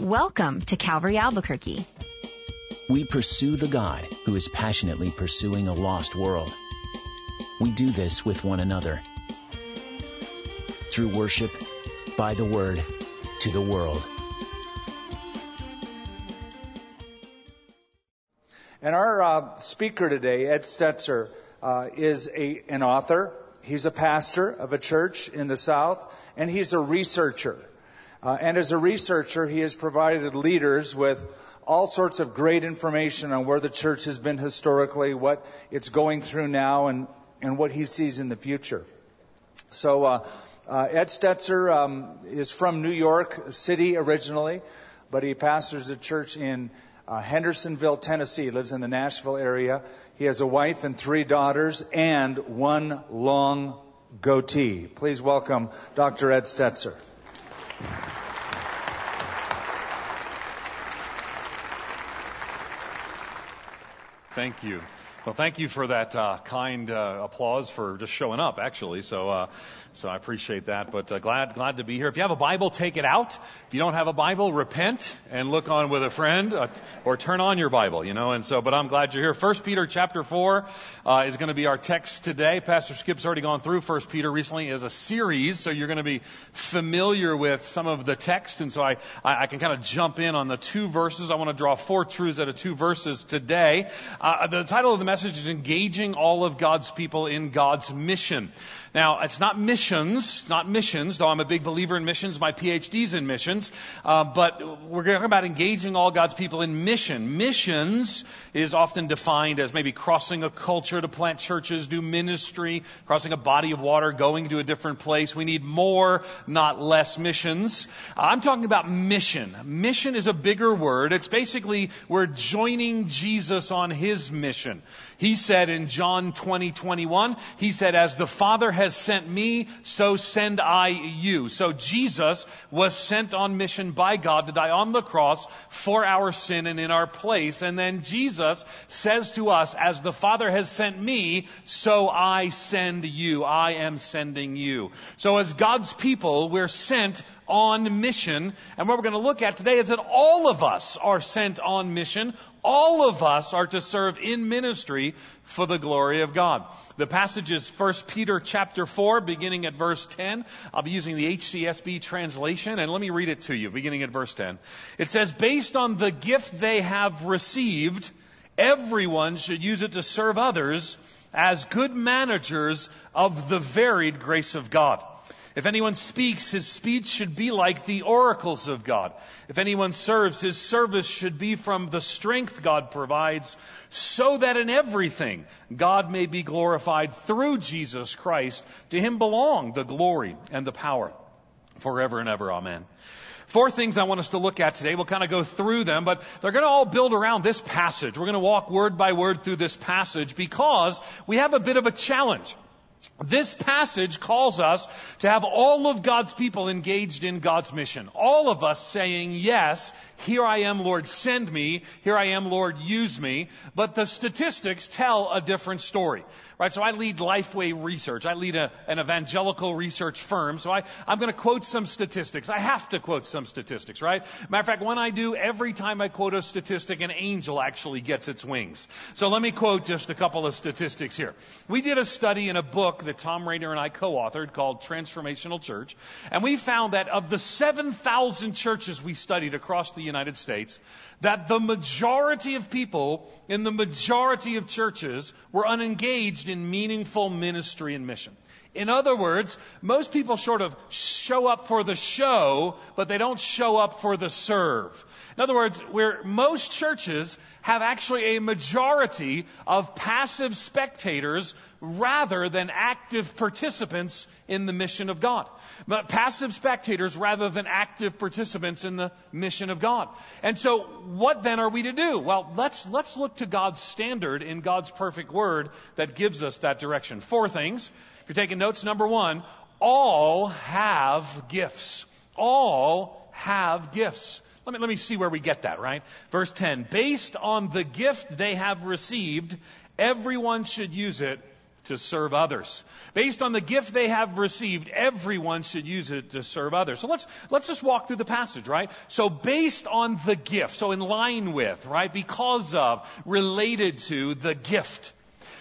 Welcome to Calvary Albuquerque. We pursue the God who is passionately pursuing a lost world. We do this with one another. Through worship, by the word, to the world. And our uh, speaker today, Ed Stetzer, uh, is a, an author. He's a pastor of a church in the South, and he's a researcher. Uh, and as a researcher, he has provided leaders with all sorts of great information on where the church has been historically, what it's going through now, and, and what he sees in the future. So, uh, uh, Ed Stetzer um, is from New York City originally, but he pastors a church in uh, Hendersonville, Tennessee. Lives in the Nashville area. He has a wife and three daughters and one long goatee. Please welcome Dr. Ed Stetzer. Thank you. Well, thank you for that uh, kind uh, applause for just showing up, actually. So, uh, so I appreciate that. But uh, glad, glad to be here. If you have a Bible, take it out. If you don't have a Bible, repent and look on with a friend, uh, or turn on your Bible. You know. And so, but I'm glad you're here. First Peter chapter four uh, is going to be our text today. Pastor Skip's already gone through First Peter recently as a series, so you're going to be familiar with some of the text. And so I, I, I can kind of jump in on the two verses. I want to draw four truths out of two verses today. the title of the message is engaging all of God's people in God's mission. Now, it's not missions, not missions, though I'm a big believer in missions. My PhD's in missions. Uh, but we're talking about engaging all God's people in mission. Missions is often defined as maybe crossing a culture to plant churches, do ministry, crossing a body of water, going to a different place. We need more, not less missions. I'm talking about mission. Mission is a bigger word. It's basically we're joining Jesus on his mission. He said in John 20, 21, he said, as the Father has sent me, so send I you. So Jesus was sent on mission by God to die on the cross for our sin and in our place. And then Jesus says to us, as the Father has sent me, so I send you. I am sending you. So as God's people, we're sent on mission. And what we're going to look at today is that all of us are sent on mission. All of us are to serve in ministry for the glory of God. The passage is 1 Peter chapter 4, beginning at verse 10. I'll be using the HCSB translation, and let me read it to you, beginning at verse 10. It says, Based on the gift they have received, everyone should use it to serve others as good managers of the varied grace of God. If anyone speaks, his speech should be like the oracles of God. If anyone serves, his service should be from the strength God provides, so that in everything God may be glorified through Jesus Christ. To him belong the glory and the power forever and ever. Amen. Four things I want us to look at today. We'll kind of go through them, but they're going to all build around this passage. We're going to walk word by word through this passage because we have a bit of a challenge. This passage calls us to have all of God's people engaged in God's mission. All of us saying, yes, here I am, Lord, send me. Here I am, Lord, use me. But the statistics tell a different story. Right? So I lead Lifeway Research. I lead a, an evangelical research firm. So I, I'm going to quote some statistics. I have to quote some statistics, right? Matter of fact, when I do, every time I quote a statistic, an angel actually gets its wings. So let me quote just a couple of statistics here. We did a study in a book that Thom Rainer and I co-authored called Transformational Church. And we found that of the 7,000 churches we studied across the United States, that the majority of people in the majority of churches were unengaged in meaningful ministry and mission. In other words, most people sort of show up for the show, but they don't show up for the serve. In other words, where most churches have actually a majority of passive spectators rather than active participants in the mission of God. But passive spectators rather than active participants in the mission of God. And so what then are we to do? Well, let's, let's look to God's standard in God's perfect word that gives us that direction. Four things you're taking notes, number one, all have gifts. All have gifts. Let me, let me see where we get that, right? Verse 10. Based on the gift they have received, everyone should use it to serve others. Based on the gift they have received, everyone should use it to serve others. So let's, let's just walk through the passage, right? So based on the gift, so in line with, right? Because of, related to the gift.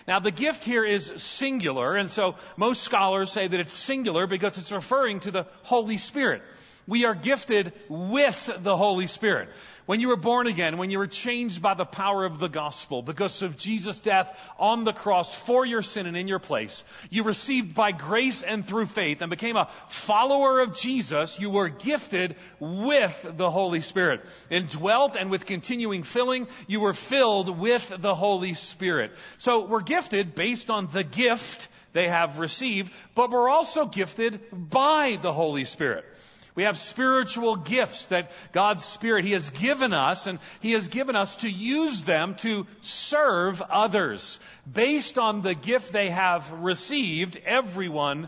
Now the gift here is singular, and so most scholars say that it's singular because it's referring to the Holy Spirit we are gifted with the Holy Spirit. When you were born again, when you were changed by the power of the gospel because of Jesus' death on the cross for your sin and in your place, you received by grace and through faith and became a follower of Jesus, you were gifted with the Holy Spirit. Indwelt and with continuing filling, you were filled with the Holy Spirit. So we're gifted based on the gift they have received, but we're also gifted by the Holy Spirit. We have spiritual gifts that God's Spirit, He has given us, and He has given us to use them to serve others. Based on the gift they have received, everyone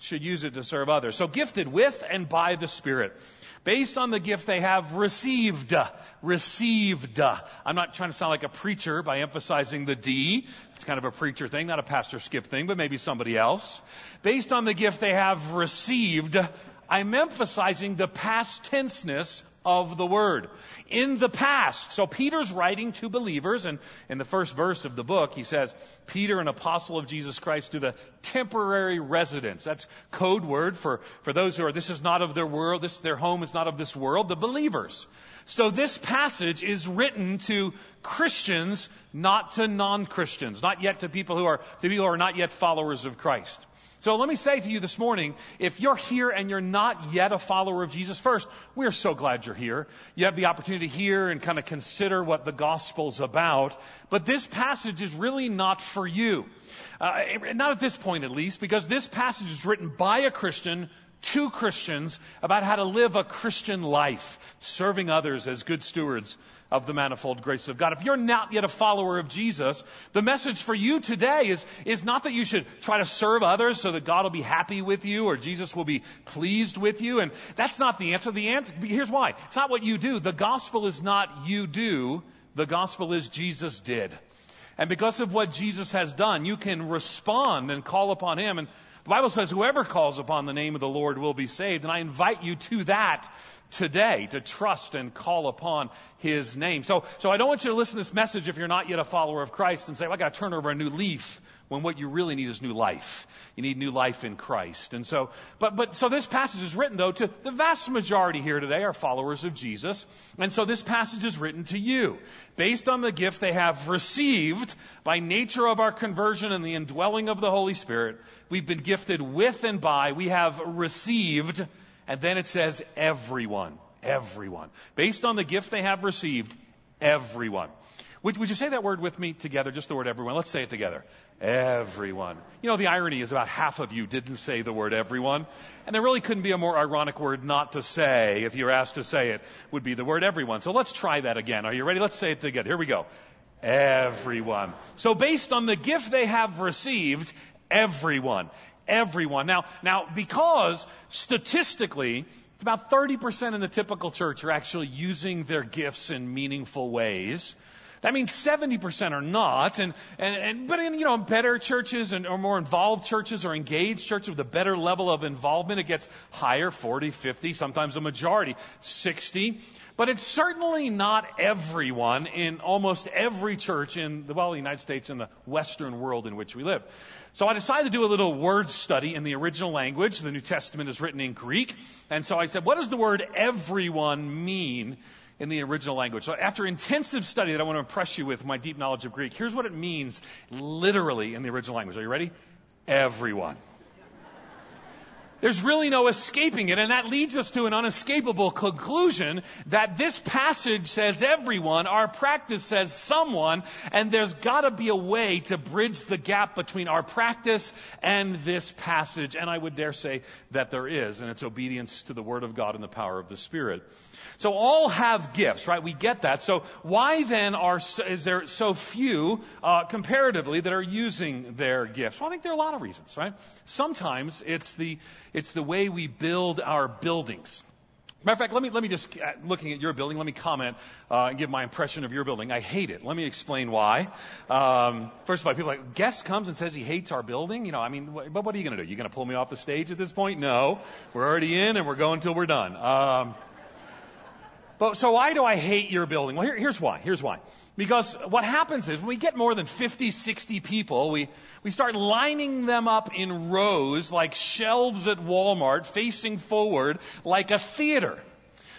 should use it to serve others. So gifted with and by the Spirit. Based on the gift they have received. Received. I'm not trying to sound like a preacher by emphasizing the D. It's kind of a preacher thing, not a pastor skip thing, but maybe somebody else. Based on the gift they have received, I'm emphasizing the past tenseness of the word. In the past. So Peter's writing to believers, and in the first verse of the book, he says, Peter, an apostle of Jesus Christ, to the temporary residents. That's code word for, for those who are, this is not of their world, this, their home is not of this world, the believers. So this passage is written to Christians, not to non-Christians, not yet to people who are, to people who are not yet followers of Christ. So let me say to you this morning, if you're here and you're not yet a follower of Jesus, first, we are so glad here. You have the opportunity to hear and kind of consider what the gospel's about. But this passage is really not for you. Uh, not at this point at least, because this passage is written by a Christian to Christians about how to live a Christian life, serving others as good stewards of the manifold grace of God. If you're not yet a follower of Jesus, the message for you today is, is not that you should try to serve others so that God will be happy with you or Jesus will be pleased with you. And that's not the answer. The answer, here's why. It's not what you do. The gospel is not you do. The gospel is Jesus did. And because of what Jesus has done, you can respond and call upon Him. And the Bible says whoever calls upon the name of the Lord will be saved. And I invite you to that today to trust and call upon his name. So, so I don't want you to listen to this message if you're not yet a follower of Christ and say, well, I got to turn over a new leaf when what you really need is new life. You need new life in Christ. And so, but, but, so this passage is written though to the vast majority here today are followers of Jesus. And so this passage is written to you based on the gift they have received by nature of our conversion and the indwelling of the Holy Spirit. We've been gifted with and by, we have received and then it says everyone. Everyone. Based on the gift they have received, everyone. Would, would you say that word with me together? Just the word everyone. Let's say it together. Everyone. You know, the irony is about half of you didn't say the word everyone. And there really couldn't be a more ironic word not to say if you're asked to say it would be the word everyone. So let's try that again. Are you ready? Let's say it together. Here we go. Everyone. So based on the gift they have received, everyone everyone. Now, now, because statistically, it's about 30% in the typical church are actually using their gifts in meaningful ways. That means 70% are not. And, and, and, but in, you know, better churches and, or more involved churches or engaged churches with a better level of involvement, it gets higher, 40, 50, sometimes a majority, 60. But it's certainly not everyone in almost every church in the, well, the United States and the Western world in which we live. So I decided to do a little word study in the original language. The New Testament is written in Greek. And so I said, what does the word everyone mean in the original language? So after intensive study that I want to impress you with my deep knowledge of Greek, here's what it means literally in the original language. Are you ready? Everyone. There's really no escaping it, and that leads us to an unescapable conclusion that this passage says everyone, our practice says someone, and there's gotta be a way to bridge the gap between our practice and this passage, and I would dare say that there is, and it's obedience to the Word of God and the power of the Spirit. So all have gifts, right? We get that. So why then are is there so few uh, comparatively that are using their gifts? Well, I think there are a lot of reasons, right? Sometimes it's the it's the way we build our buildings. Matter of fact, let me, let me just, uh, looking at your building, let me comment uh, and give my impression of your building. I hate it. Let me explain why. Um, first of all, people like, guest comes and says he hates our building. You know, I mean, but what are you going to do? You going to pull me off the stage at this point? No. We're already in and we're going till we're done. Um, but so why do I hate your building? Well, here, here's why. Here's why. Because what happens is when we get more than 50, 60 people, we, we start lining them up in rows like shelves at Walmart facing forward like a theater.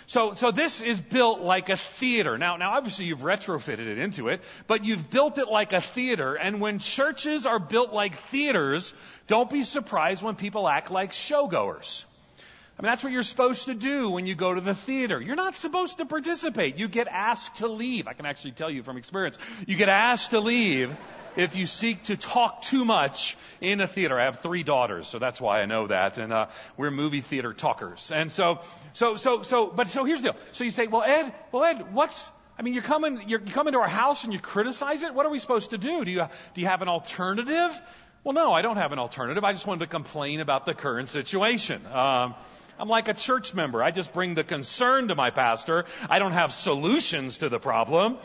So, so this is built like a theater. Now, now obviously you've retrofitted it into it, but you've built it like a theater. And when churches are built like theaters, don't be surprised when people act like showgoers. I mean, that's what you're supposed to do when you go to the theater. You're not supposed to participate. You get asked to leave. I can actually tell you from experience. You get asked to leave if you seek to talk too much in a theater. I have three daughters, so that's why I know that. And uh, we're movie theater talkers. And so, so, so, so, but so here's the deal. So you say, well, Ed, well, Ed, what's I mean, you're coming, you're, you come into our house and you criticize it. What are we supposed to do? Do you, do you have an alternative? Well, no, I don't have an alternative. I just wanted to complain about the current situation. Um, I'm like a church member. I just bring the concern to my pastor. I don't have solutions to the problem.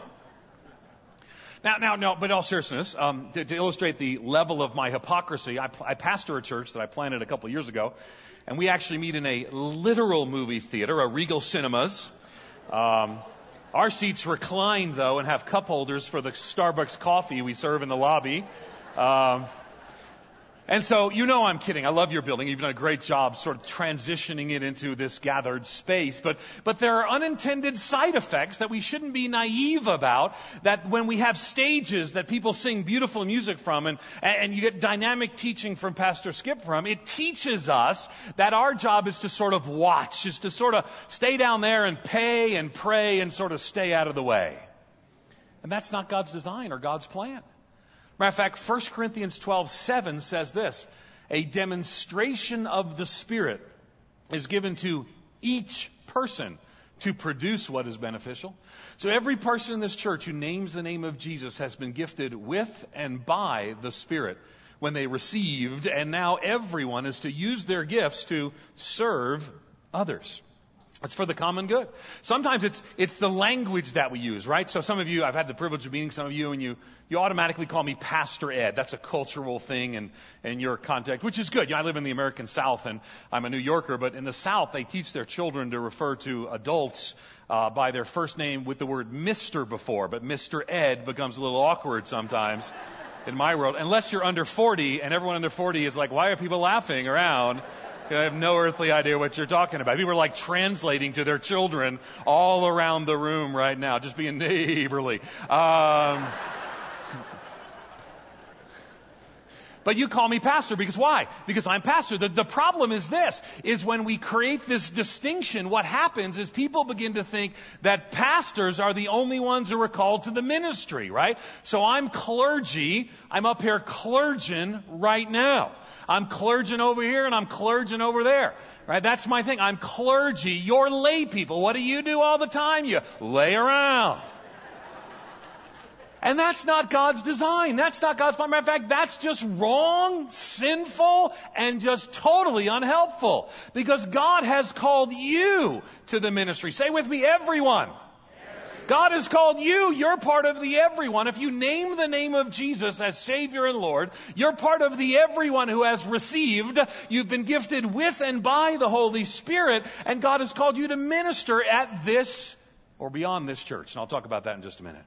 Now, now, no, but in all seriousness, um, to, to, illustrate the level of my hypocrisy, I, I pastor a church that I planted a couple years ago, and we actually meet in a literal movie theater, a Regal Cinemas. Um, our seats recline, though, and have cup holders for the Starbucks coffee we serve in the lobby. Um, and so, you know I'm kidding. I love your building. You've done a great job sort of transitioning it into this gathered space. But, but there are unintended side effects that we shouldn't be naive about. That when we have stages that people sing beautiful music from and, and you get dynamic teaching from Pastor Skip from, it teaches us that our job is to sort of watch, is to sort of stay down there and pay and pray and sort of stay out of the way. And that's not God's design or God's plan. Matter of fact, 1 Corinthians 12, 7 says this A demonstration of the Spirit is given to each person to produce what is beneficial. So every person in this church who names the name of Jesus has been gifted with and by the Spirit when they received, and now everyone is to use their gifts to serve others. It's for the common good. Sometimes it's, it's the language that we use, right? So some of you, I've had the privilege of meeting some of you and you, you automatically call me Pastor Ed. That's a cultural thing in, in your context, which is good. You know, I live in the American South and I'm a New Yorker, but in the South they teach their children to refer to adults uh, by their first name with the word Mr. before, but Mr. Ed becomes a little awkward sometimes in my world, unless you're under 40 and everyone under 40 is like, why are people laughing around? I have no earthly idea what you're talking about. People are like translating to their children all around the room right now, just being neighborly. Um, But you call me pastor because why? Because I'm pastor. The, the problem is this, is when we create this distinction, what happens is people begin to think that pastors are the only ones who are called to the ministry, right? So I'm clergy. I'm up here clerging right now. I'm clerging over here and I'm clerging over there. Right? That's my thing. I'm clergy. You're lay people. What do you do all the time? You lay around. And that's not God's design. That's not God's plan. Matter of fact, that's just wrong, sinful, and just totally unhelpful. Because God has called you to the ministry. Say with me, everyone. God has called you. You're part of the everyone. If you name the name of Jesus as Savior and Lord, you're part of the everyone who has received. You've been gifted with and by the Holy Spirit, and God has called you to minister at this or beyond this church. And I'll talk about that in just a minute.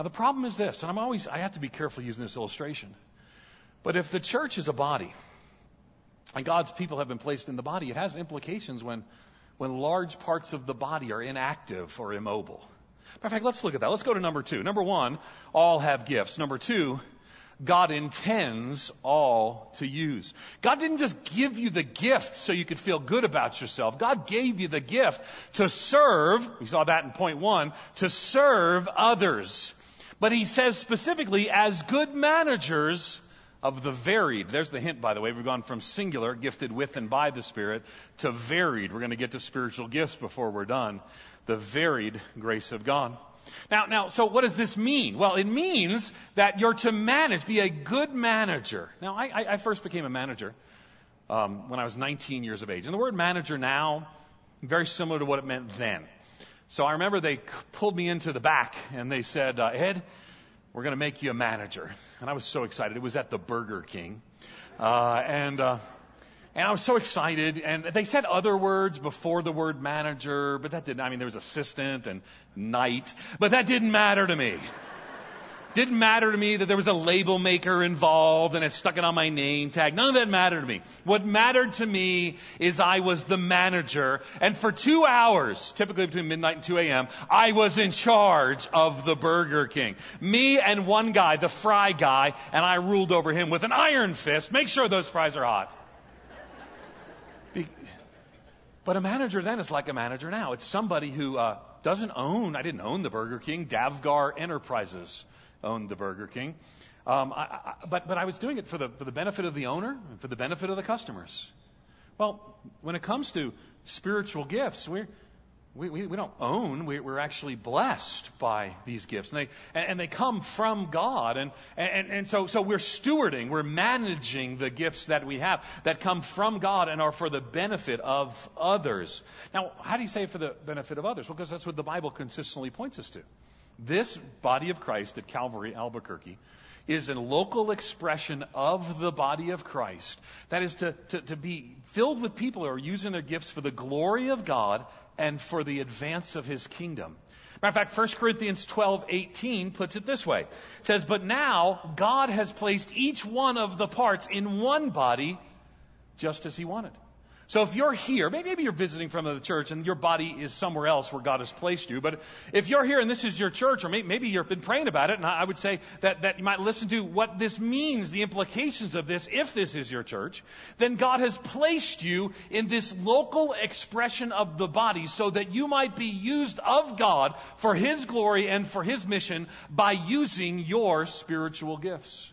Now, the problem is this, and I'm always, I have to be careful using this illustration. But if the church is a body, and God's people have been placed in the body, it has implications when, when large parts of the body are inactive or immobile. Matter of fact, let's look at that. Let's go to number two. Number one, all have gifts. Number two, God intends all to use. God didn't just give you the gift so you could feel good about yourself. God gave you the gift to serve, we saw that in point one, to serve others. But he says specifically, as good managers of the varied, there's the hint, by the way. We've gone from singular, gifted with and by the Spirit, to varied. We're going to get to spiritual gifts before we're done. The varied grace of God. Now, now, so what does this mean? Well, it means that you're to manage, be a good manager. Now, I, I first became a manager um, when I was 19 years of age. And the word manager now very similar to what it meant then. So I remember they pulled me into the back and they said, uh, Ed, we're going to make you a manager. And I was so excited. It was at the Burger King. Uh, and, uh, and I was so excited. And they said other words before the word manager, but that didn't, I mean, there was assistant and night, but that didn't matter to me. Didn't matter to me that there was a label maker involved and it stuck it on my name tag. None of that mattered to me. What mattered to me is I was the manager and for two hours, typically between midnight and 2 a.m., I was in charge of the Burger King. Me and one guy, the fry guy, and I ruled over him with an iron fist. Make sure those fries are hot. But a manager then is like a manager now. It's somebody who uh, doesn't own, I didn't own the Burger King, Davgar Enterprises owned the Burger King. Um, I, I, but, but I was doing it for the, for the benefit of the owner and for the benefit of the customers. Well, when it comes to spiritual gifts, we're, we, we, we don't own, we, we're actually blessed by these gifts. And they, and, and they come from God. And, and, and so, so we're stewarding, we're managing the gifts that we have that come from God and are for the benefit of others. Now, how do you say for the benefit of others? Well, because that's what the Bible consistently points us to. This body of Christ at Calvary, Albuquerque, is a local expression of the body of Christ. That is to, to, to, be filled with people who are using their gifts for the glory of God and for the advance of his kingdom. Matter of fact, 1 Corinthians 12, 18 puts it this way. It says, But now God has placed each one of the parts in one body just as he wanted. So if you're here, maybe you're visiting from the church and your body is somewhere else where God has placed you, but if you're here and this is your church, or maybe you've been praying about it, and I would say that, that you might listen to what this means, the implications of this, if this is your church, then God has placed you in this local expression of the body so that you might be used of God for His glory and for His mission by using your spiritual gifts.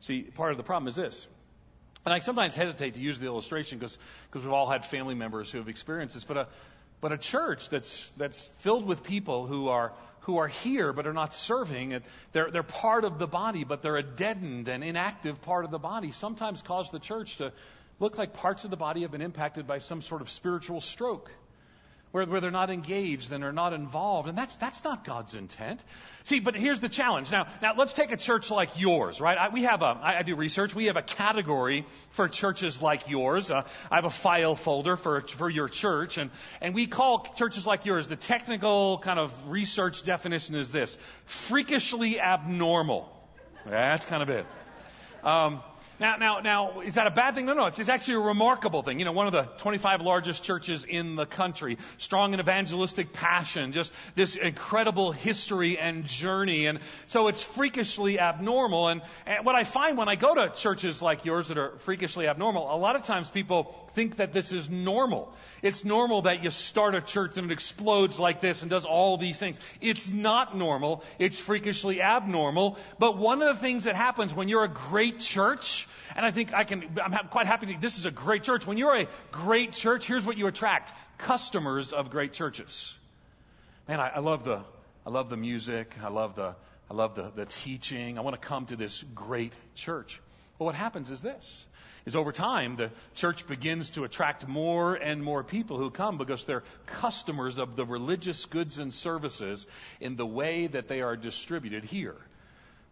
See, part of the problem is this. And I sometimes hesitate to use the illustration because we've all had family members who have experienced this. But a, but a church that's, that's filled with people who are, who are here but are not serving, they're, they're part of the body, but they're a deadened and inactive part of the body, sometimes cause the church to look like parts of the body have been impacted by some sort of spiritual stroke where, where they're not engaged and they're not involved. And that's, that's not God's intent. See, but here's the challenge. Now, now let's take a church like yours, right? I, we have a, I, I do research. We have a category for churches like yours. Uh, I have a file folder for, for your church and, and we call churches like yours, the technical kind of research definition is this, freakishly abnormal. That's kind of it. Um, now, now, now, is that a bad thing? No, no, it's, it's actually a remarkable thing. You know, one of the 25 largest churches in the country, strong in evangelistic passion, just this incredible history and journey. And so it's freakishly abnormal. And, and what I find when I go to churches like yours that are freakishly abnormal, a lot of times people think that this is normal. It's normal that you start a church and it explodes like this and does all these things. It's not normal. It's freakishly abnormal. But one of the things that happens when you're a great church, and I think I can, I'm quite happy to, this is a great church. When you're a great church, here's what you attract. Customers of great churches. Man, I, I love the, I love the music. I love the, I love the, the teaching. I want to come to this great church. But what happens is this is over time the church begins to attract more and more people who come because they're customers of the religious goods and services in the way that they are distributed here.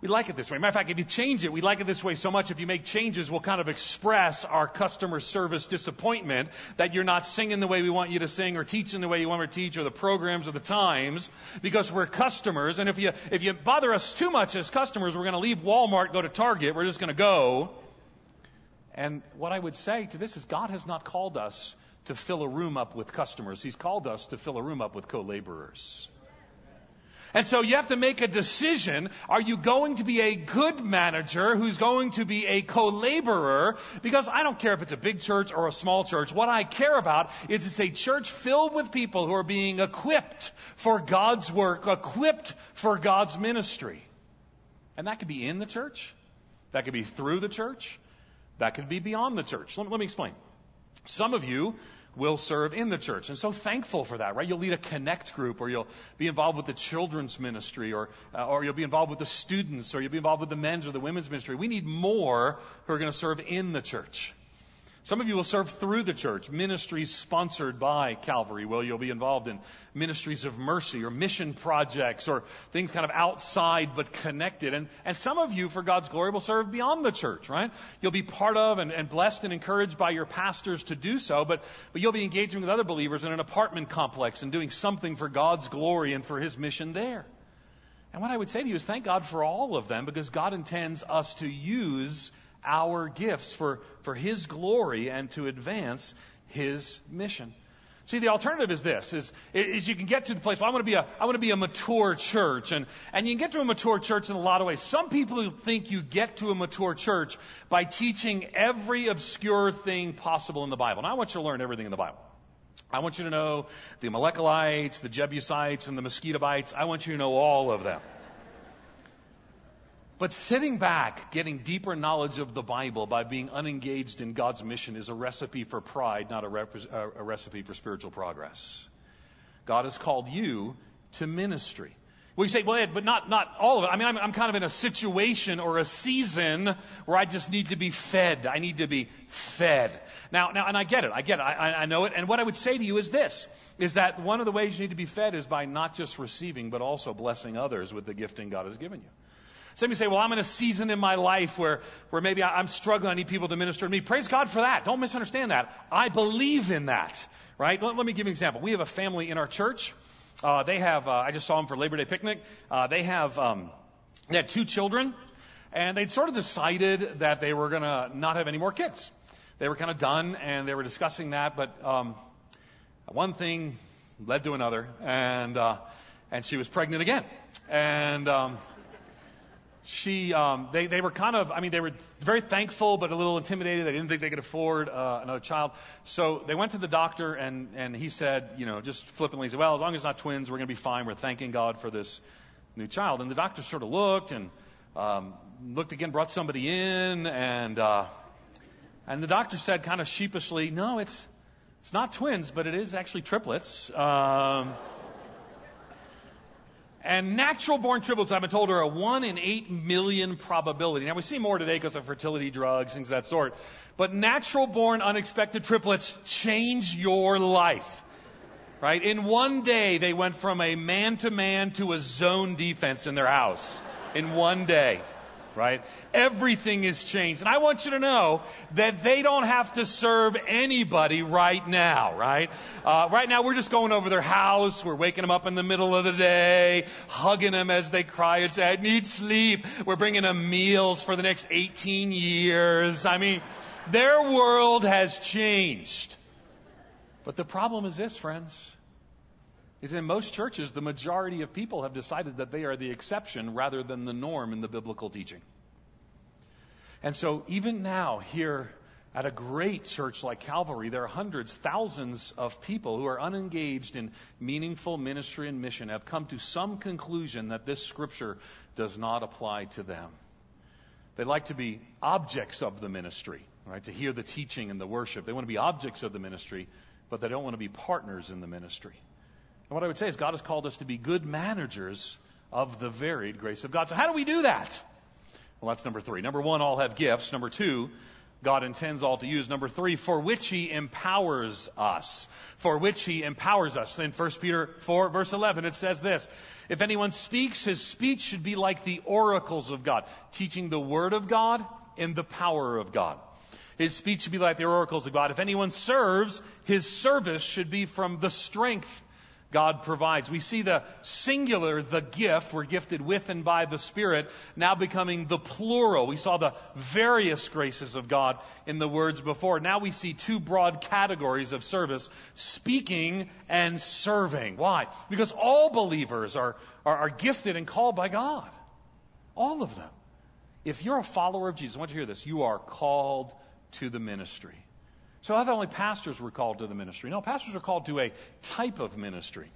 We like it this way. Matter of fact, if you change it, we like it this way so much. If you make changes, we'll kind of express our customer service disappointment that you're not singing the way we want you to sing or teaching the way you want to teach or the programs or the times because we're customers. And if you, if you bother us too much as customers, we're going to leave Walmart, go to Target. We're just going to go. And what I would say to this is God has not called us to fill a room up with customers. He's called us to fill a room up with co-laborers. And so you have to make a decision. Are you going to be a good manager who's going to be a co-laborer? Because I don't care if it's a big church or a small church. What I care about is it's a church filled with people who are being equipped for God's work, equipped for God's ministry. And that could be in the church. That could be through the church. That could be beyond the church. Let, let me explain. Some of you will serve in the church. And so thankful for that, right? You'll lead a connect group or you'll be involved with the children's ministry or, uh, or you'll be involved with the students or you'll be involved with the men's or the women's ministry. We need more who are going to serve in the church. Some of you will serve through the church, ministries sponsored by Calvary. Well, you'll be involved in ministries of mercy or mission projects or things kind of outside but connected. And, and some of you, for God's glory, will serve beyond the church, right? You'll be part of and, and blessed and encouraged by your pastors to do so, but, but you'll be engaging with other believers in an apartment complex and doing something for God's glory and for His mission there. And what I would say to you is thank God for all of them because God intends us to use our gifts for, for His glory and to advance His mission. See, the alternative is this: is, is you can get to the place. Well, I want to be a, I want to be a mature church, and and you can get to a mature church in a lot of ways. Some people think you get to a mature church by teaching every obscure thing possible in the Bible. And I want you to learn everything in the Bible. I want you to know the Amalekites, the Jebusites, and the mosquito bites. I want you to know all of them. But sitting back, getting deeper knowledge of the Bible by being unengaged in God's mission is a recipe for pride, not a, rep- uh, a recipe for spiritual progress. God has called you to ministry. Well, you say, well, Ed, but not, not all of it. I mean, I'm, I'm kind of in a situation or a season where I just need to be fed. I need to be fed. Now, now, and I get it. I get it. I, I know it. And what I would say to you is this, is that one of the ways you need to be fed is by not just receiving, but also blessing others with the gifting God has given you. Some of you say, well, I'm in a season in my life where, where maybe I, I'm struggling. I need people to minister to me. Praise God for that. Don't misunderstand that. I believe in that, right? Let, let me give you an example. We have a family in our church. Uh, they have, uh, I just saw them for Labor Day picnic. Uh, they have, um, they had two children and they'd sort of decided that they were going to not have any more kids. They were kind of done and they were discussing that, but, um, one thing led to another and, uh, and she was pregnant again. And, um, she, um, they, they were kind of, I mean, they were very thankful, but a little intimidated. They didn't think they could afford uh, another child. So they went to the doctor, and, and he said, you know, just flippantly, he said, well, as long as it's not twins, we're going to be fine. We're thanking God for this new child. And the doctor sort of looked and um, looked again, brought somebody in, and uh, and the doctor said, kind of sheepishly, no, it's it's not twins, but it is actually triplets. Um, and natural born triplets, I've been told, are a 1 in 8 million probability. Now, we see more today because of fertility drugs, things of that sort. But natural born unexpected triplets change your life. Right? In one day, they went from a man to man to a zone defense in their house. In one day right? Everything is changed. And I want you to know that they don't have to serve anybody right now, right? Uh, right now, we're just going over their house. We're waking them up in the middle of the day, hugging them as they cry and say, I need sleep. We're bringing them meals for the next 18 years. I mean, their world has changed. But the problem is this, friends is in most churches, the majority of people have decided that they are the exception rather than the norm in the biblical teaching. And so, even now, here at a great church like Calvary, there are hundreds, thousands of people who are unengaged in meaningful ministry and mission, have come to some conclusion that this scripture does not apply to them. They like to be objects of the ministry, right? To hear the teaching and the worship. They want to be objects of the ministry, but they don't want to be partners in the ministry. And what I would say is God has called us to be good managers of the varied grace of God. So how do we do that? Well, that's number three. Number one, all have gifts. Number two, God intends all to use. Number three, for which he empowers us. For which he empowers us. In 1 Peter 4, verse 11, it says this If anyone speaks, his speech should be like the oracles of God, teaching the word of God in the power of God. His speech should be like the oracles of God. If anyone serves, his service should be from the strength God provides. We see the singular, the gift, we're gifted with and by the Spirit, now becoming the plural. We saw the various graces of God in the words before. Now we see two broad categories of service, speaking and serving. Why? Because all believers are, are, are gifted and called by God. All of them. If you're a follower of Jesus, I want you to hear this, you are called to the ministry. So I thought only pastors were called to the ministry. No, pastors are called to a type of ministry.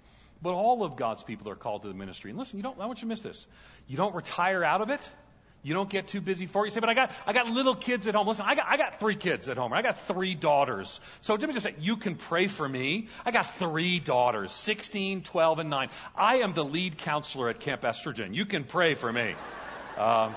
But all of God's people are called to the ministry. And listen, you don't, I want you to miss this. You don't retire out of it. You don't get too busy for it. You say, but I got, I got little kids at home. Listen, I got, I got three kids at home. I got three daughters. So let me just say, you can pray for me. I got three daughters, 16, 12, and 9. I am the lead counselor at Camp Estrogen. You can pray for me. Um,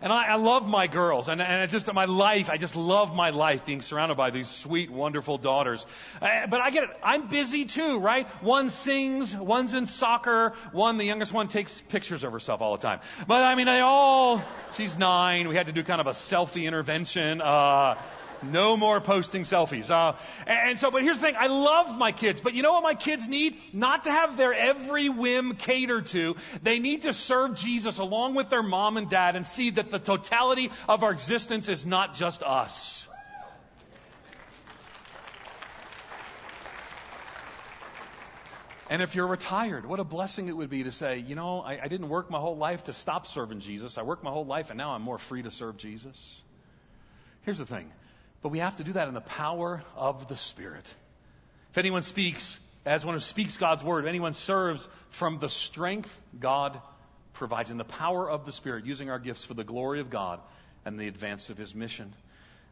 and I, I love my girls, and, and I just my life, I just love my life being surrounded by these sweet, wonderful daughters. Uh, but I get it. I'm busy too, right? One sings, one's in soccer, one, the youngest one, takes pictures of herself all the time. But I mean, they all, she's nine. We had to do kind of a selfie intervention. Uh, no more posting selfies. Uh, and so, but here's the thing. I love my kids, but you know what my kids need? Not to have their every whim catered to. They need to serve Jesus along with their mom and dad and see that the totality of our existence is not just us. And if you're retired, what a blessing it would be to say, you know, I, I, didn't work my whole life to stop serving Jesus. I worked my whole life and now I'm more free to serve Jesus. Here's the thing but we have to do that in the power of the Spirit. If anyone speaks, as one who speaks God's word, if anyone serves from the strength God provides in the power of the Spirit, using our gifts for the glory of God and the advance of His mission.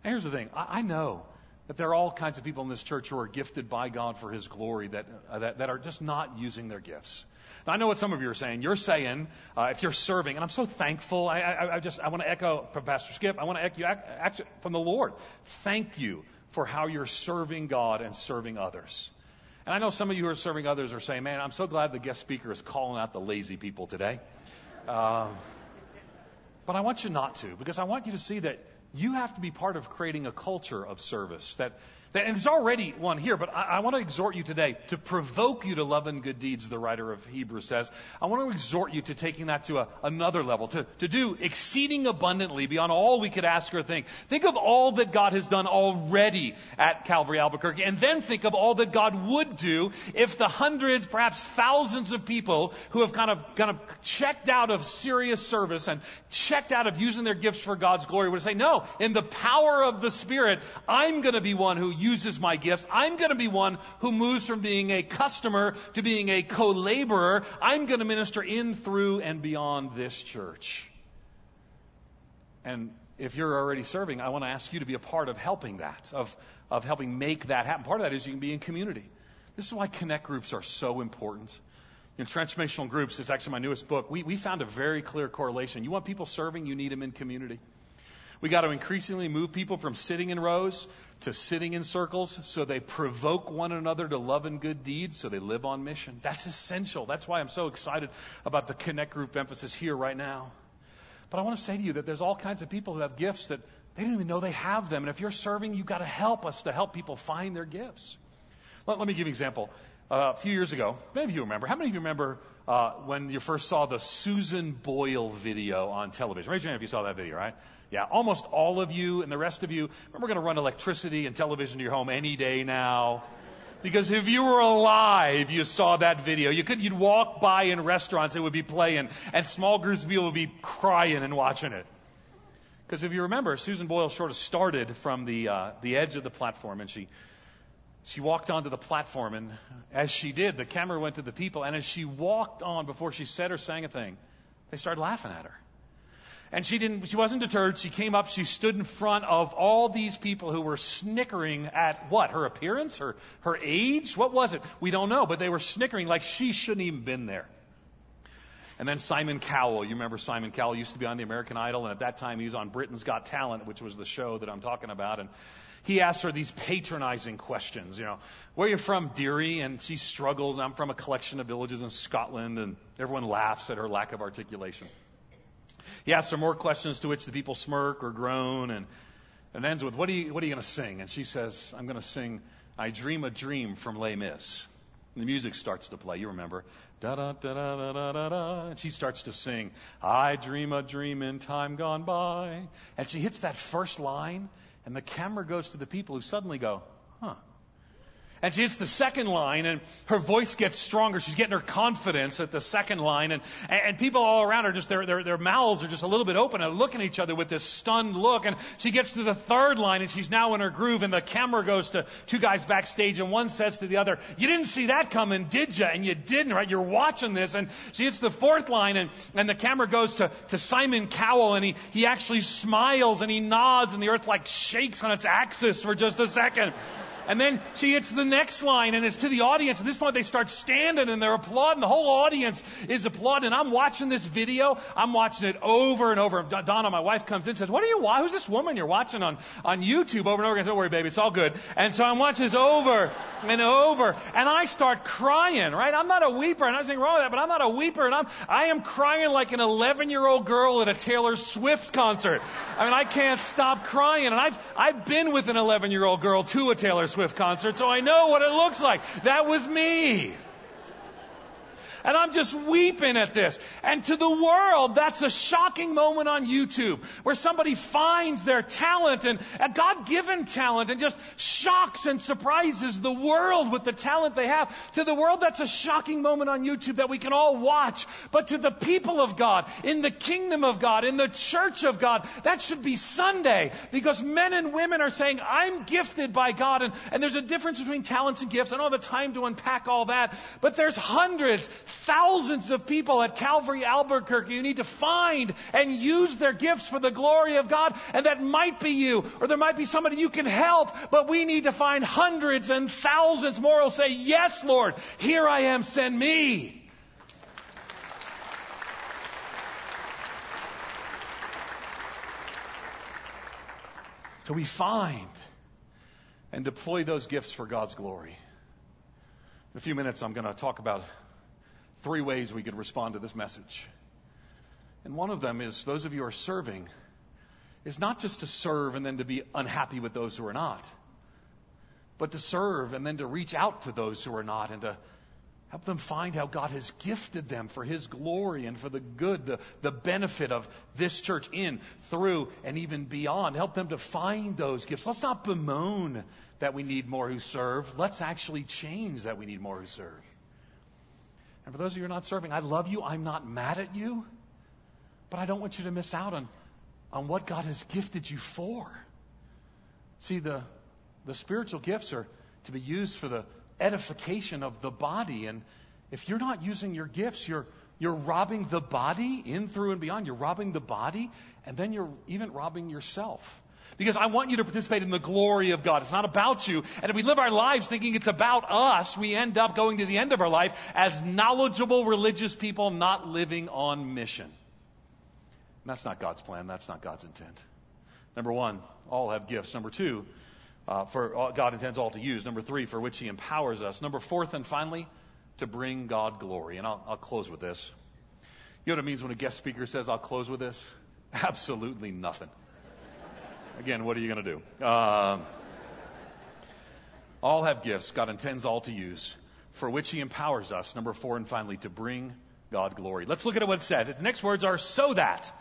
And here's the thing I, I know that there are all kinds of people in this church who are gifted by God for His glory that, uh, that, that, are just not using their gifts. Now, I know what some of you are saying. You're saying, uh, if you're serving, and I'm so thankful. I, I, I just, I want to echo Pastor Skip. I want to echo actually from the Lord. Thank you for how you're serving God and serving others. And I know some of you who are serving others are saying, man, I'm so glad the guest speaker is calling out the lazy people today. Uh, but I want you not to, because I want you to see that you have to be part of creating a culture of service that and there's already one here, but I, I, want to exhort you today to provoke you to love and good deeds, the writer of Hebrews says. I want to exhort you to taking that to a, another level, to, to do exceeding abundantly beyond all we could ask or think. Think of all that God has done already at Calvary Albuquerque, and then think of all that God would do if the hundreds, perhaps thousands of people who have kind of, kind of checked out of serious service and checked out of using their gifts for God's glory would say, no, in the power of the Spirit, I'm going to be one who uses my gifts. I'm going to be one who moves from being a customer to being a co-laborer. I'm going to minister in, through, and beyond this church. And if you're already serving, I want to ask you to be a part of helping that, of, of helping make that happen. Part of that is you can be in community. This is why connect groups are so important. In transformational groups, it's actually my newest book. We, we found a very clear correlation. You want people serving, you need them in community. We got to increasingly move people from sitting in rows to sitting in circles so they provoke one another to love and good deeds so they live on mission. That's essential. That's why I'm so excited about the Connect Group emphasis here right now. But I want to say to you that there's all kinds of people who have gifts that they don't even know they have them. And if you're serving, you've got to help us to help people find their gifts. Let, let me give you an example. A few years ago, many of you remember, how many of you remember uh, when you first saw the Susan Boyle video on television? Raise your hand if you saw that video, right? Yeah, almost all of you and the rest of you, remember, we're going to run electricity and television to your home any day now. Because if you were alive, you saw that video. You could, you'd walk by in restaurants, it would be playing, and small groups of people would be crying and watching it. Because if you remember, Susan Boyle sort of started from the, uh, the edge of the platform, and she, she walked onto the platform, and as she did, the camera went to the people, and as she walked on, before she said or sang a thing, they started laughing at her. And she didn't, she wasn't deterred. She came up, she stood in front of all these people who were snickering at what? Her appearance? Her, her age? What was it? We don't know, but they were snickering like she shouldn't even been there. And then Simon Cowell, you remember Simon Cowell used to be on the American Idol, and at that time he was on Britain's Got Talent, which was the show that I'm talking about. And he asks her these patronizing questions, you know, where are you from, dearie? And she struggles, I'm from a collection of villages in Scotland, and everyone laughs at her lack of articulation. He asks her more questions to which the people smirk or groan and, and ends with, what are you, what are you going to sing? And she says, I'm going to sing, I Dream a Dream from Les Mis. And the music starts to play. You remember. Da da da da da da da. And she starts to sing, I dream a dream in time gone by. And she hits that first line, and the camera goes to the people who suddenly go, huh. And she hits the second line, and her voice gets stronger. She's getting her confidence at the second line, and, and people all around her just their, their their mouths are just a little bit open and looking at each other with this stunned look. And she gets to the third line, and she's now in her groove. And the camera goes to two guys backstage, and one says to the other, "You didn't see that coming, did you?" And you didn't, right? You're watching this, and she hits the fourth line, and and the camera goes to to Simon Cowell, and he he actually smiles and he nods, and the earth like shakes on its axis for just a second. And then she hits the next line and it's to the audience. At this point, they start standing and they're applauding. The whole audience is applauding. I'm watching this video. I'm watching it over and over. Donna, my wife, comes in and says, What are you, who's this woman you're watching on, on YouTube over and over again? Don't worry, baby. It's all good. And so I'm watching this over and over. And I start crying, right? I'm not a weeper. And nothing wrong with that, but I'm not a weeper. And I'm, I am crying like an 11 year old girl at a Taylor Swift concert. I mean, I can't stop crying. And I've, I've been with an 11 year old girl to a Taylor Swift concert, so I know what it looks like. That was me. And I'm just weeping at this. And to the world, that's a shocking moment on YouTube where somebody finds their talent and a God given talent and just shocks and surprises the world with the talent they have. To the world, that's a shocking moment on YouTube that we can all watch. But to the people of God, in the kingdom of God, in the church of God, that should be Sunday because men and women are saying, I'm gifted by God. And, and there's a difference between talents and gifts. I don't have the time to unpack all that, but there's hundreds, thousands of people at Calvary Albuquerque who need to find and use their gifts for the glory of God. And that might be you, or there might be somebody you can help, but we need to find hundreds and thousands more who'll say, Yes, Lord, here I am, send me. So we find and deploy those gifts for God's glory. In a few minutes, I'm going to talk about three ways we could respond to this message. And one of them is those of you who are serving, is not just to serve and then to be unhappy with those who are not, but to serve and then to reach out to those who are not and to help them find how God has gifted them for His glory and for the good, the, the benefit of this church in, through, and even beyond. Help them to find those gifts. Let's not bemoan that we need more who serve. Let's actually change that we need more who serve. And for those of you who are not serving, I love you. I'm not mad at you. But I don't want you to miss out on, on what God has gifted you for. See, the, the spiritual gifts are to be used for the edification of the body. And if you're not using your gifts, you're, you're robbing the body in, through, and beyond. You're robbing the body, and then you're even robbing yourself. Because I want you to participate in the glory of God. It's not about you. And if we live our lives thinking it's about us, we end up going to the end of our life as knowledgeable religious people not living on mission. And that's not God's plan. That's not God's intent. Number one, all have gifts. Number two, uh, for all, God intends all to use. Number three, for which He empowers us. Number fourth, and finally, to bring God glory. And I'll, I'll close with this. You know what it means when a guest speaker says, I'll close with this? Absolutely nothing. Again, what are you going to do? Um, all have gifts God intends all to use, for which He empowers us. Number four, and finally, to bring God glory. Let's look at what it says. The next words are so that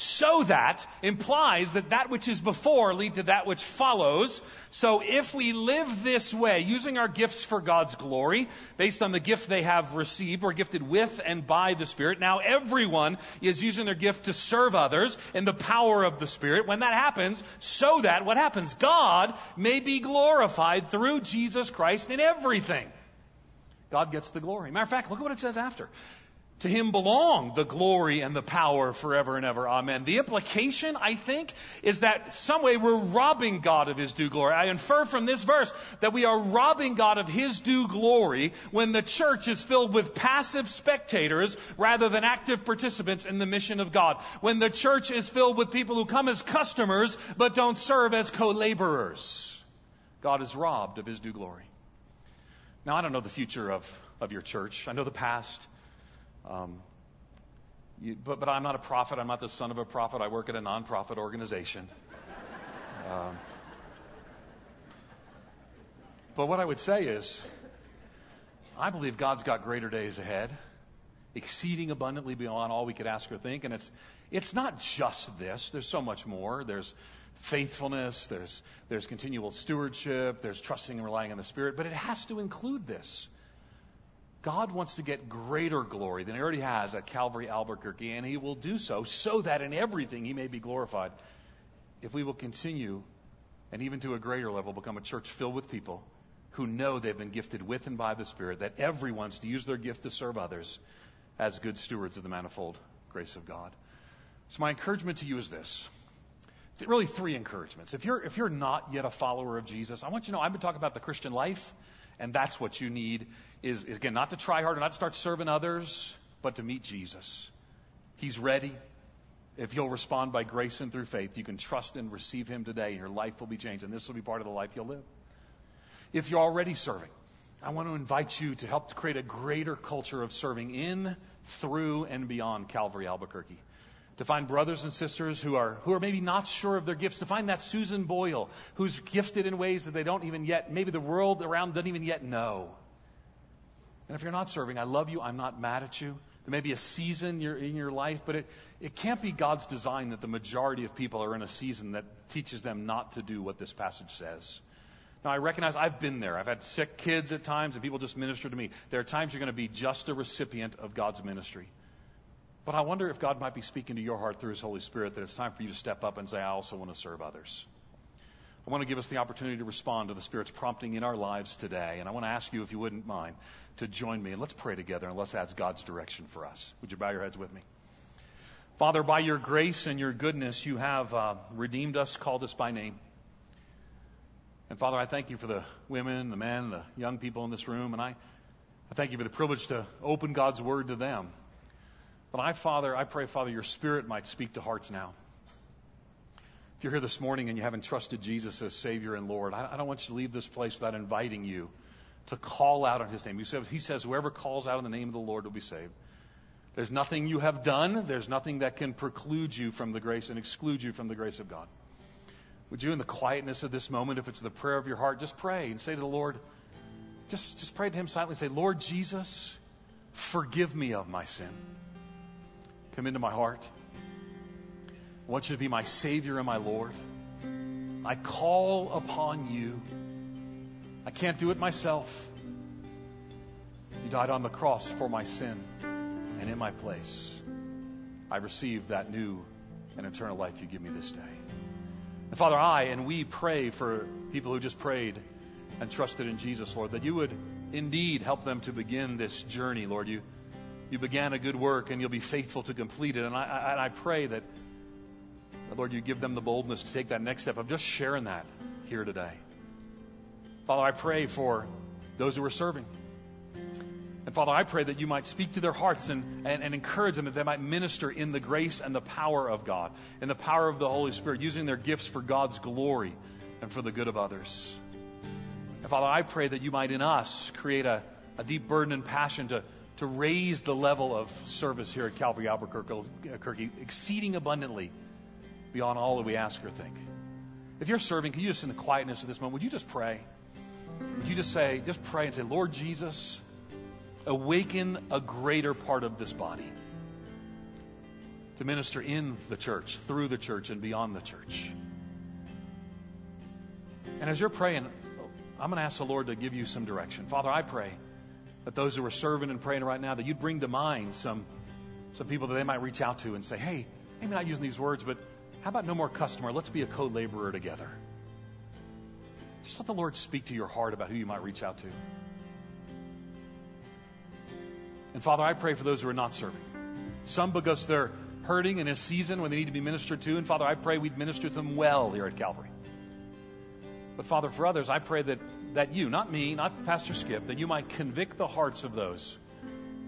so that implies that that which is before lead to that which follows. So if we live this way, using our gifts for God's glory, based on the gift they have received, or gifted with and by the Spirit, now everyone is using their gift to serve others in the power of the Spirit. When that happens, so that what happens? God may be glorified through Jesus Christ in everything. God gets the glory. Matter of fact, look at what it says after. To him belong the glory and the power forever and ever. Amen. The implication, I think, is that some way we're robbing God of his due glory. I infer from this verse that we are robbing God of his due glory when the church is filled with passive spectators rather than active participants in the mission of God. When the church is filled with people who come as customers but don't serve as co-laborers. God is robbed of his due glory. Now, I don't know the future of, of your church. I know the past. Um, you, but, but I'm not a prophet. I'm not the son of a prophet. I work at a nonprofit organization. Um, but what I would say is, I believe God's got greater days ahead, exceeding abundantly beyond all we could ask or think. And it's, it's not just this. There's so much more. There's faithfulness. There's, there's continual stewardship. There's trusting and relying on the Spirit. But it has to include this. God wants to get greater glory than he already has at Calvary Albuquerque, and he will do so so that in everything he may be glorified. If we will continue, and even to a greater level, become a church filled with people who know they've been gifted with and by the Spirit, that everyone's to use their gift to serve others as good stewards of the manifold grace of God. So, my encouragement to you is this really three encouragements. If you're, if you're not yet a follower of Jesus, I want you to know I've been talking about the Christian life, and that's what you need is, is again, not to try harder, not to start serving others, but to meet Jesus. He's ready. If you'll respond by grace and through faith, you can trust and receive Him today, and your life will be changed, and this will be part of the life you'll live. If you're already serving, I want to invite you to help to create a greater culture of serving in, through, and beyond Calvary Albuquerque to find brothers and sisters who are, who are maybe not sure of their gifts, to find that Susan Boyle who's gifted in ways that they don't even yet, maybe the world around doesn't even yet know. And if you're not serving, I love you. I'm not mad at you. There may be a season in your life, but it, it can't be God's design that the majority of people are in a season that teaches them not to do what this passage says. Now, I recognize I've been there. I've had sick kids at times, and people just minister to me. There are times you're going to be just a recipient of God's ministry. But I wonder if God might be speaking to your heart through His Holy Spirit that it's time for you to step up and say, I also want to serve others. I want to give us the opportunity to respond to the Spirit's prompting in our lives today. And I want to ask you, if you wouldn't mind, to join me and let's pray together and let's ask God's direction for us. Would you bow your heads with me? Father, by your grace and your goodness, you have uh, redeemed us, called us by name. And Father, I thank you for the women, the men, the young people in this room. And I, I thank you for the privilege to open God's word to them. But I, Father, I pray, Father, your Spirit might speak to hearts now. If you're here this morning and you haven't trusted Jesus as Savior and Lord, I, I don't want you to leave this place without inviting you to call out on His name. He says, he says, whoever calls out in the name of the Lord will be saved. There's nothing you have done. There's nothing that can preclude you from the grace and exclude you from the grace of God. Would you, in the quietness of this moment, if it's the prayer of your heart, just pray and say to the Lord, just, just pray to Him silently. Say, Lord Jesus, forgive me of my sin. Come into my heart. I want you to be my Savior and my Lord. I call upon you. I can't do it myself. You died on the cross for my sin and in my place. I receive that new and eternal life you give me this day. And Father, I and we pray for people who just prayed and trusted in Jesus, Lord, that you would indeed help them to begin this journey, Lord. You you began a good work and you'll be faithful to complete it. And I, I, I pray that, Lord, you give them the boldness to take that next step of just sharing that here today. Father, I pray for those who are serving. And Father, I pray that you might speak to their hearts and, and, and, encourage them that they might minister in the grace and the power of God, in the power of the Holy Spirit, using their gifts for God's glory and for the good of others. And Father, I pray that you might in us create a, a deep burden and passion to, to raise the level of service here at Calvary Albuquerque, exceeding abundantly beyond all that we ask or think. If you're serving, can you just in the quietness of this moment, would you just pray? Would you just say, just pray and say, Lord Jesus, awaken a greater part of this body to minister in the church, through the church, and beyond the church. And as you're praying, I'm going to ask the Lord to give you some direction. Father, I pray that those who are serving and praying right now, that you'd bring to mind some, some people that they might reach out to and say, hey, maybe not using these words, but how about no more customer? Let's be a co laborer together. Just let the Lord speak to your heart about who you might reach out to. And Father, I pray for those who are not serving. Some because they're hurting in a season when they need to be ministered to. And Father, I pray we'd minister to them well here at Calvary. But Father, for others, I pray that that you, not me, not Pastor Skip, that you might convict the hearts of those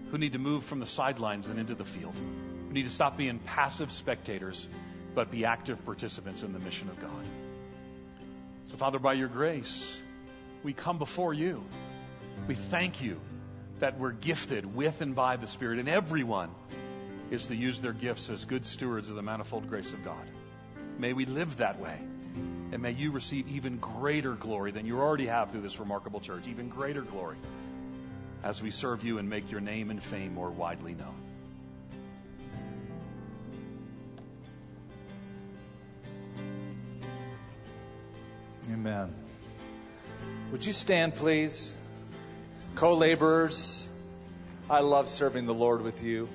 who need to move from the sidelines and into the field, who need to stop being passive spectators, but be active participants in the mission of God. So, Father, by your grace, we come before you. We thank you that we're gifted with and by the Spirit, and everyone is to use their gifts as good stewards of the manifold grace of God. May we live that way. And may you receive even greater glory than you already have through this remarkable church, even greater glory as we serve you and make your name and fame more widely known. Amen. Would you stand, please? Co laborers, I love serving the Lord with you.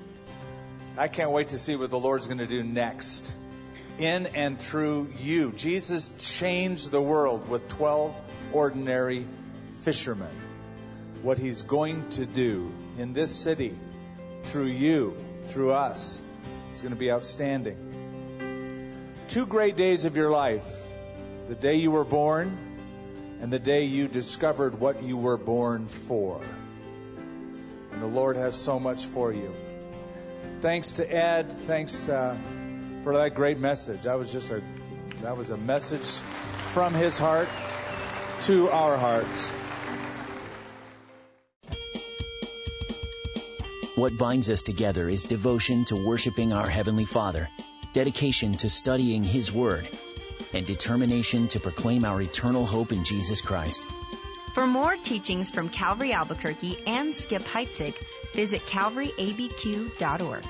I can't wait to see what the Lord's going to do next in and through you. Jesus changed the world with 12 ordinary fishermen. What he's going to do in this city through you, through us, is going to be outstanding. two great days of your life the day you were born and the day you discovered what you were born for. And the Lord has so much for you. Thanks to Ed. Thanks uh, for that great message. That was just a that was a message from his heart to our hearts. What binds us together is devotion to worshiping our Heavenly Father, dedication to studying His Word, and determination to proclaim our eternal hope in Jesus Christ. For more teachings from Calvary Albuquerque and Skip Heitzig, visit calvaryabq.org.